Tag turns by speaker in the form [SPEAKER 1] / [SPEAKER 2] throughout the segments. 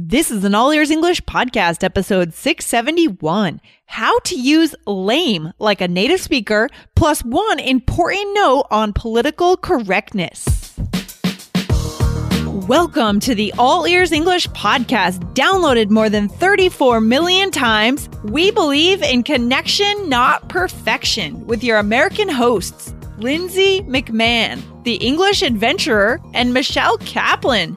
[SPEAKER 1] This is an All Ears English podcast, episode 671 How to Use Lame like a native speaker, plus one important note on political correctness. Welcome to the All Ears English podcast, downloaded more than 34 million times. We believe in connection, not perfection, with your American hosts, Lindsay McMahon, the English adventurer, and Michelle Kaplan,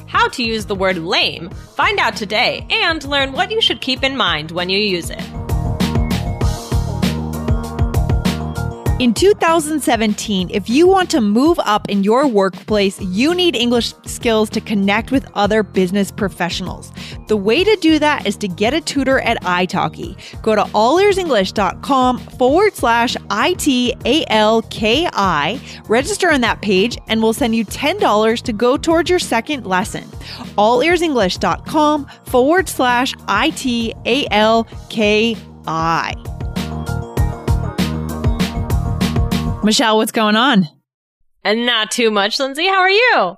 [SPEAKER 2] how to use the word lame. Find out today and learn what you should keep in mind when you use it.
[SPEAKER 1] In 2017, if you want to move up in your workplace, you need English skills to connect with other business professionals. The way to do that is to get a tutor at italki. Go to allearsenglish.com forward slash I-T-A-L-K-I, register on that page, and we'll send you $10 to go towards your second lesson. allearsenglish.com forward slash I-T-A-L-K-I. Michelle, what's going on?
[SPEAKER 2] And not too much, Lindsay. How are you?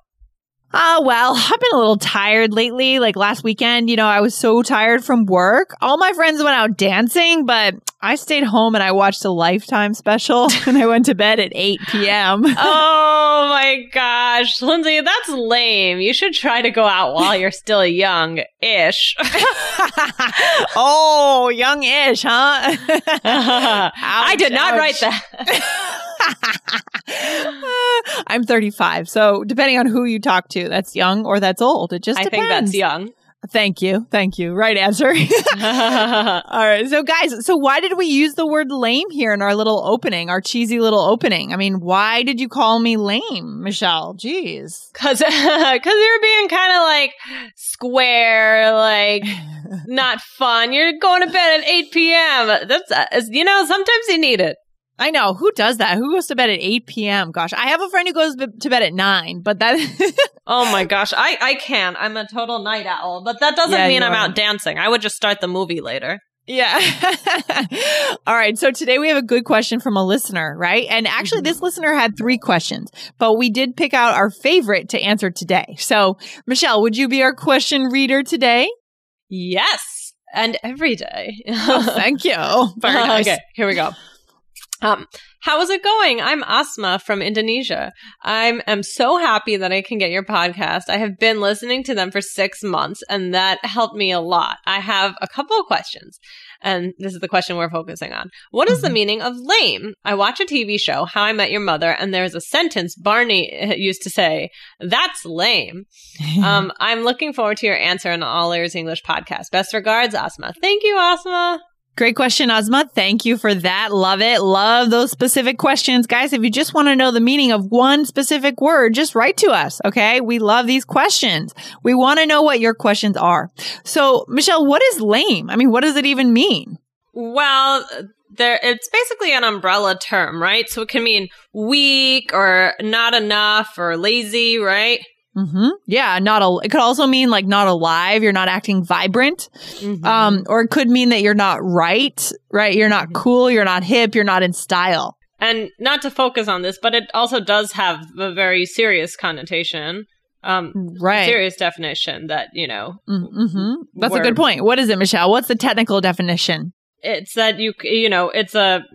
[SPEAKER 1] Oh, well, I've been a little tired lately. Like last weekend, you know, I was so tired from work. All my friends went out dancing, but I stayed home and I watched a Lifetime special and I went to bed at 8 p.m.
[SPEAKER 2] oh my gosh. Lindsay, that's lame. You should try to go out while you're still young ish.
[SPEAKER 1] oh, young ish, huh?
[SPEAKER 2] I did not write that.
[SPEAKER 1] I'm 35. So depending on who you talk to, that's young or that's old. It just
[SPEAKER 2] I
[SPEAKER 1] depends.
[SPEAKER 2] think that's young.
[SPEAKER 1] Thank you. Thank you. Right answer. All right. So guys, so why did we use the word lame here in our little opening, our cheesy little opening? I mean, why did you call me lame, Michelle? Jeez.
[SPEAKER 2] Cause, cause you're being kind of like square, like not fun. You're going to bed at 8 p.m. That's, uh, you know, sometimes you need it.
[SPEAKER 1] I know who does that. Who goes to bed at eight p.m. Gosh, I have a friend who goes to bed at nine, but that.
[SPEAKER 2] oh my gosh, I I can. I'm a total night owl, but that doesn't
[SPEAKER 1] Yeah,
[SPEAKER 2] mean I'm
[SPEAKER 1] are.
[SPEAKER 2] out dancing. I would just start the movie later.
[SPEAKER 1] Yeah. All right. So today we have a good question from a listener, right? And actually,
[SPEAKER 2] Mhm.
[SPEAKER 1] this listener had three questions, but we did pick out our favorite to answer today. So, Michelle, would you be our question reader today?
[SPEAKER 2] Yes, and every day.
[SPEAKER 1] Oh, thank you. Very nice.
[SPEAKER 2] okay, here we go. Um, how is it going? I'm Asma from Indonesia. I am so happy that I can get your podcast. I have been listening to them for six months, and that helped me a lot. I have a couple of questions, and this is the question we're focusing on. What is the
[SPEAKER 1] Mhm.
[SPEAKER 2] meaning of lame? I watch a TV show, How I Met Your Mother, and there's a sentence Barney used to say, "That's lame." Um, I'm looking forward to your answer in All Ears English podcast. Best regards, Asma. Thank you, Asma.
[SPEAKER 1] Great question, Asma. Thank you for that. Love it. Love those specific questions. Guys, if you just want to know the meaning of one specific word, just write to us. Okay. We love these questions. We want to know what your questions are. So, Michelle, what is lame? I mean, what does it even mean?
[SPEAKER 2] Well, there it's basically an umbrella term, right? So it can mean weak or not enough or lazy, right?
[SPEAKER 1] Mm-hmm. Yeah. Not a, it could also mean like not alive. You're not acting vibrant.
[SPEAKER 2] Mm-hmm.
[SPEAKER 1] Um, or it could mean that you're not right, right? You're not
[SPEAKER 2] Mhm.
[SPEAKER 1] cool. You're not hip. You're not in style.
[SPEAKER 2] and not to focus on this, but it also does have a very serious connotation. Um
[SPEAKER 1] Right.
[SPEAKER 2] serious definition that, you know,
[SPEAKER 1] Mm-hmm. That's a good point. What is it, Michelle? What's the technical definition?
[SPEAKER 2] it's that you you know, it's a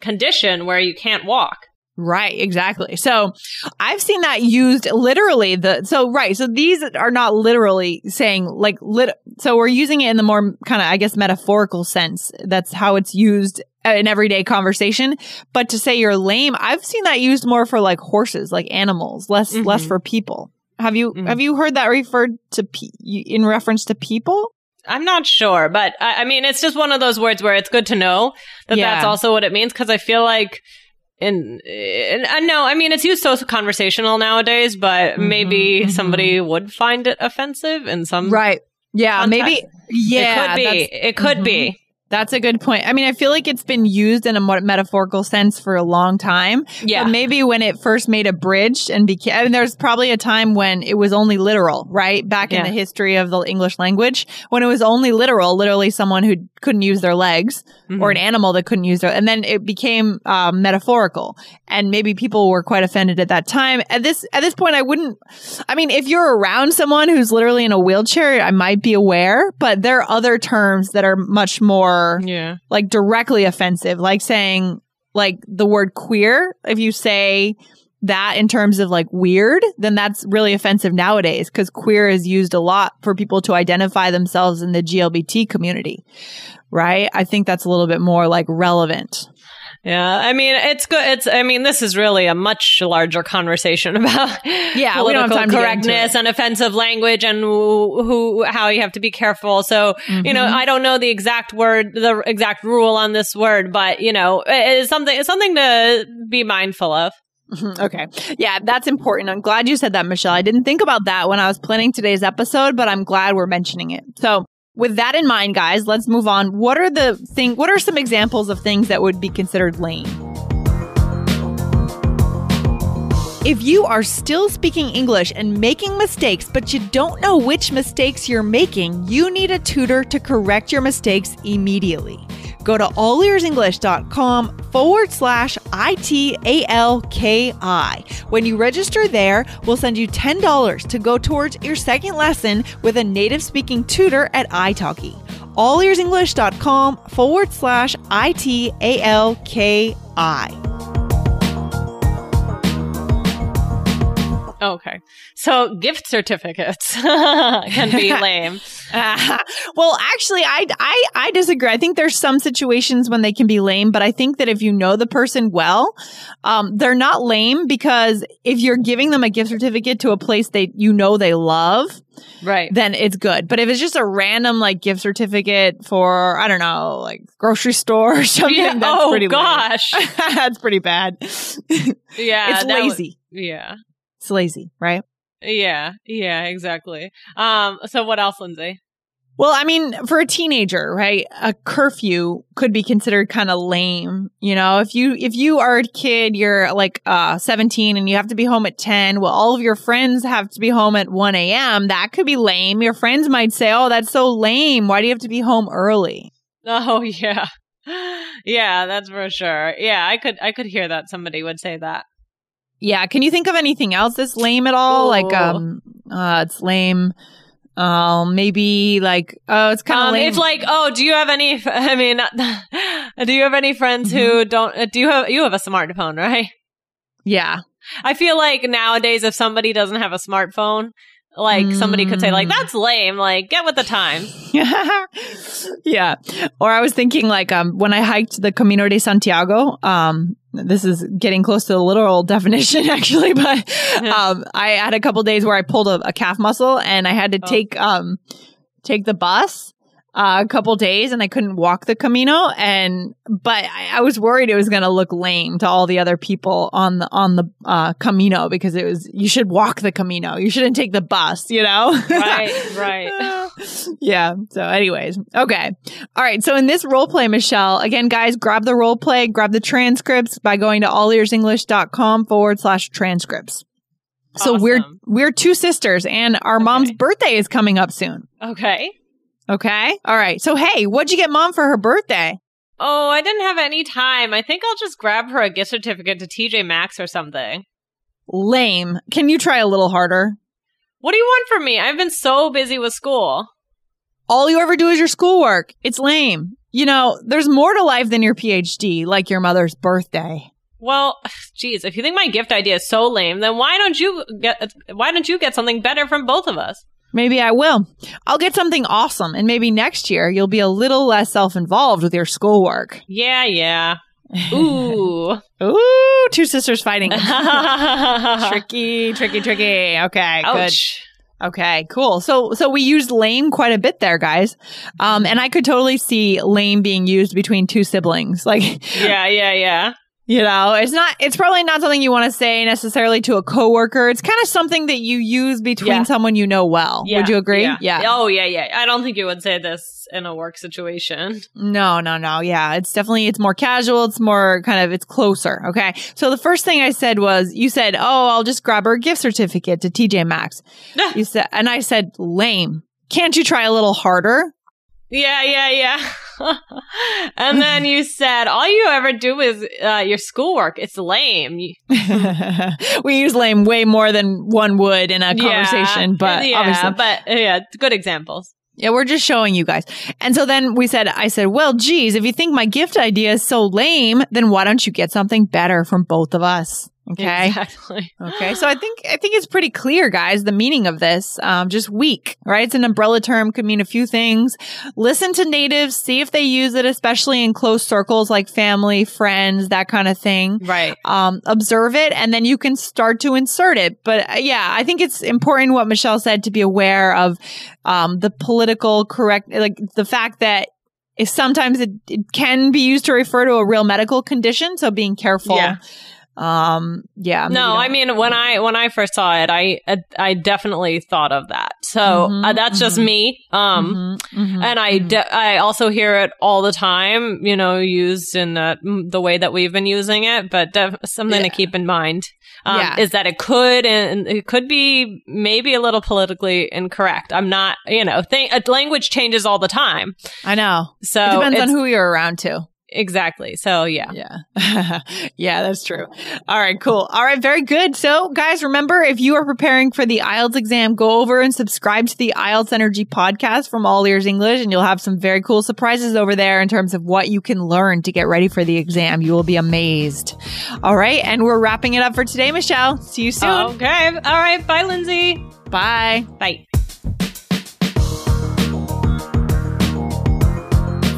[SPEAKER 2] condition where you can't walk.
[SPEAKER 1] Right, exactly. So I've seen that used literally the so right. So these are not literally saying like lit so we're using it in the more kind of I guess metaphorical sense. That's how it's used in everyday conversation. But to say you're lame, I've seen that used more for like horses, like animals, less less
[SPEAKER 2] Mhm.
[SPEAKER 1] for people. Have you
[SPEAKER 2] Mhm.
[SPEAKER 1] have you heard that referred to pe- in reference to people?
[SPEAKER 2] I'm not sure, but I, I mean, it's just one of those words where it's good to know that
[SPEAKER 1] Yeah.
[SPEAKER 2] that's also what it means because I feel like in, in uh, no, I mean it's used so conversational nowadays, but maybe
[SPEAKER 1] mhm.
[SPEAKER 2] somebody would find it offensive in some
[SPEAKER 1] Right. Yeah,
[SPEAKER 2] context?
[SPEAKER 1] maybe. Yeah,
[SPEAKER 2] it could be. It could
[SPEAKER 1] Mhm.
[SPEAKER 2] be.
[SPEAKER 1] That's a good point. I mean, I feel like it's been used in a metaphorical sense for a long time.
[SPEAKER 2] Yeah.
[SPEAKER 1] But maybe when it first made a bridge and became, I mean, there's probably a time when it was only literal, right? Back in the history of the English language, when it was only literal, literally someone who couldn't use their legs or an
[SPEAKER 2] Mhm.
[SPEAKER 1] animal that couldn't use their, and then it became um, metaphorical. And maybe people were quite offended at that time. At this, at this point, I wouldn't, I mean, if you're around someone who's literally in a wheelchair, I might be aware, but there are other terms that are much more
[SPEAKER 2] yeah.
[SPEAKER 1] like directly offensive, like saying like the word queer. If you say that in terms of like weird, then that's really offensive nowadays because queer is used a lot for people to identify themselves in the GLBT community. Right. I think that's a little bit more like relevant.
[SPEAKER 2] Yeah, I mean, it's good. It's, I mean, this is really a much larger conversation about
[SPEAKER 1] Yeah, we don't have
[SPEAKER 2] political
[SPEAKER 1] time to get into
[SPEAKER 2] correctness and offensive language and who, who, how you have to be careful. So, you know,
[SPEAKER 1] Mhm.
[SPEAKER 2] I don't know the exact word, the exact rule on this word, but you know, it is something, it's something to be mindful of.
[SPEAKER 1] Mhm, Okay. Yeah, that's important. I'm glad you said that, Michelle. I didn't think about that when I was planning today's episode, but I'm glad we're mentioning it. So, with that in mind, guys, let's move on. What are the thing what are some examples of things that would be considered lame? If you are still speaking English and making mistakes, but you don't know which mistakes you're making, you need a tutor to correct your mistakes immediately. Go to allearsenglish.com forward slash ITALKI. When you register there, we'll send you $10 to go towards your second lesson with a native speaking tutor at italki. Allearsenglish.com forward slash ITALKI.
[SPEAKER 2] Okay. So gift certificates can be lame.
[SPEAKER 1] Uh, well, actually, I, I I disagree. I think there's some situations when they can be lame, but I think that if you know the person well, um, they're not lame because if you're giving them a gift certificate to a place they you know they love,
[SPEAKER 2] Right.
[SPEAKER 1] then it's good. But if it's just a random like gift certificate for I don't know, like grocery store or something,
[SPEAKER 2] Yeah.
[SPEAKER 1] that's
[SPEAKER 2] Oh,
[SPEAKER 1] pretty lame.
[SPEAKER 2] gosh.
[SPEAKER 1] that's pretty bad.
[SPEAKER 2] Yeah.
[SPEAKER 1] it's lazy.
[SPEAKER 2] yeah.
[SPEAKER 1] It's lazy, right?
[SPEAKER 2] Yeah. Yeah, exactly. Um, so what else, Lindsay?
[SPEAKER 1] Well, I mean, for a teenager, right? A curfew could be considered kind of lame. You know, if you if you are a kid, you're like uh 17 and you have to be home at 10. Well, all of your friends have to be home at 1 a.m. That could be lame. Your friends might say, "Oh, that's so lame. Why do you have to be home early?"
[SPEAKER 2] Oh yeah. Yeah, that's for sure. Yeah, I could I could hear that somebody would say that.
[SPEAKER 1] Yeah. Can you think of anything else that's lame at all? Like, um, uh, it's lame. Um, maybe like, oh, it's kind of
[SPEAKER 2] Um,
[SPEAKER 1] lame.
[SPEAKER 2] it's like, oh, do you have any? I mean, do you have any friends
[SPEAKER 1] Mm-hmm.
[SPEAKER 2] who don't? uh, Do you have? You have a smartphone, right?
[SPEAKER 1] yeah.
[SPEAKER 2] I feel like nowadays, if somebody doesn't have a smartphone, like somebody could say, like,
[SPEAKER 1] Mm.
[SPEAKER 2] that's lame. Like, get with the time.
[SPEAKER 1] yeah. Or I was thinking like um when I hiked the Camino de Santiago, um this is getting close to the literal definition actually, but um I had a couple days where I pulled a, a calf muscle and I had to
[SPEAKER 2] Oh.
[SPEAKER 1] take um take the bus uh, a couple days and I couldn't walk the Camino and but I, I was worried it was going to look lame to all the other people on the on the uh, Camino because it was you should walk the Camino you shouldn't take the bus you know
[SPEAKER 2] Right, right.
[SPEAKER 1] Yeah. So, anyways, okay. All right. So, in this role play, Michelle, again, guys, grab the role play, grab the transcripts by going to allearsenglish.com forward slash transcripts. So we're we're two sisters, and our mom's birthday is coming up soon.
[SPEAKER 2] Okay.
[SPEAKER 1] Okay. All right. So hey, what'd you get mom for her birthday?
[SPEAKER 2] Oh, I didn't have any time. I think I'll just grab her a gift certificate to TJ Maxx or something.
[SPEAKER 1] Lame. Can you try a little harder?
[SPEAKER 2] What do you want from me? I've been so busy with school.
[SPEAKER 1] All you ever do is your schoolwork. It's lame. You know, there's more to life than your PhD, like your mother's birthday.
[SPEAKER 2] Well, geez, if you think my gift idea is so lame, then why don't you get why don't you get something better from both of us?
[SPEAKER 1] Maybe I will. I'll get something awesome, and maybe next year you'll be a little less self involved with your schoolwork.
[SPEAKER 2] Yeah, yeah. Ooh.
[SPEAKER 1] Ooh, two sisters fighting. Tricky, tricky, tricky. Okay, good. Okay, cool. So, so we used lame quite a bit there, guys. Um, and I could totally see lame being used between two siblings. Like,
[SPEAKER 2] Yeah, yeah, yeah.
[SPEAKER 1] You know, it's not, it's probably not something you want to say necessarily to a coworker. It's kind of something that you use between
[SPEAKER 2] Yeah.
[SPEAKER 1] someone you know well. Would you agree?
[SPEAKER 2] Yeah. Oh, yeah, yeah. I don't think you would say this in a work situation.
[SPEAKER 1] No, no, no. Yeah, it's definitely it's more casual. It's more kind of it's closer. Okay. So the first thing I said was you said, "Oh, I'll just grab her gift certificate to TJ Maxx." you said, and I said, "Lame. Can't you try a little harder?"
[SPEAKER 2] Yeah, yeah, yeah. and then you said, all you ever do is uh, your schoolwork. It's lame.
[SPEAKER 1] We use lame way more than one would in a conversation,
[SPEAKER 2] Yeah,
[SPEAKER 1] but
[SPEAKER 2] yeah,
[SPEAKER 1] obviously
[SPEAKER 2] but uh, yeah, good examples.
[SPEAKER 1] Yeah, we're just showing you guys. And so then we said, I said, well, geez, if you think my gift idea is so lame, then why don't you get something better from both of us? Okay.
[SPEAKER 2] Exactly.
[SPEAKER 1] Okay. So I think, I think it's pretty clear, guys, the meaning of this. Um, just weak, right? It's an umbrella term, could mean a few things. Listen to natives, see if they use it, especially in close circles like family, friends, that kind of thing
[SPEAKER 2] Right.
[SPEAKER 1] um, observe it and then you can start to insert it. But uh, yeah, I think it's important what Michelle said to be aware of um, the political correct, like the fact that sometimes it, it can be used to refer to a real medical condition. So being careful.
[SPEAKER 2] Yeah.
[SPEAKER 1] Um, yeah.
[SPEAKER 2] No, I mean when I when I first saw it, I I, definitely thought of that. So
[SPEAKER 1] Mhm,
[SPEAKER 2] uh, that's just
[SPEAKER 1] mhm.
[SPEAKER 2] me. Um,
[SPEAKER 1] Mhm, mhm,
[SPEAKER 2] and I
[SPEAKER 1] mhm.
[SPEAKER 2] de- I also hear it all the time. You know, used in the the way that we've been using it, but def- something
[SPEAKER 1] Yeah.
[SPEAKER 2] to keep in mind. Um,
[SPEAKER 1] Yeah.
[SPEAKER 2] is that it could and it could be maybe a little politically incorrect. I'm not, you know, thing, uh, language changes all the time.
[SPEAKER 1] I know.
[SPEAKER 2] So
[SPEAKER 1] It depends on who you're around too.
[SPEAKER 2] Exactly. So yeah.
[SPEAKER 1] Yeah. yeah, that's true. All right, cool. All right, very good. So, guys, remember if you are preparing for the IELTS exam, go over and subscribe to the IELTS Energy podcast from All Ears English, and you'll have some very cool surprises over there in terms of what you can learn to get ready for the exam. You will be amazed. All right, and we're wrapping it up for today, Michelle. See you soon.
[SPEAKER 2] Okay. All right. Bye, Lindsay.
[SPEAKER 1] Bye.
[SPEAKER 2] Bye.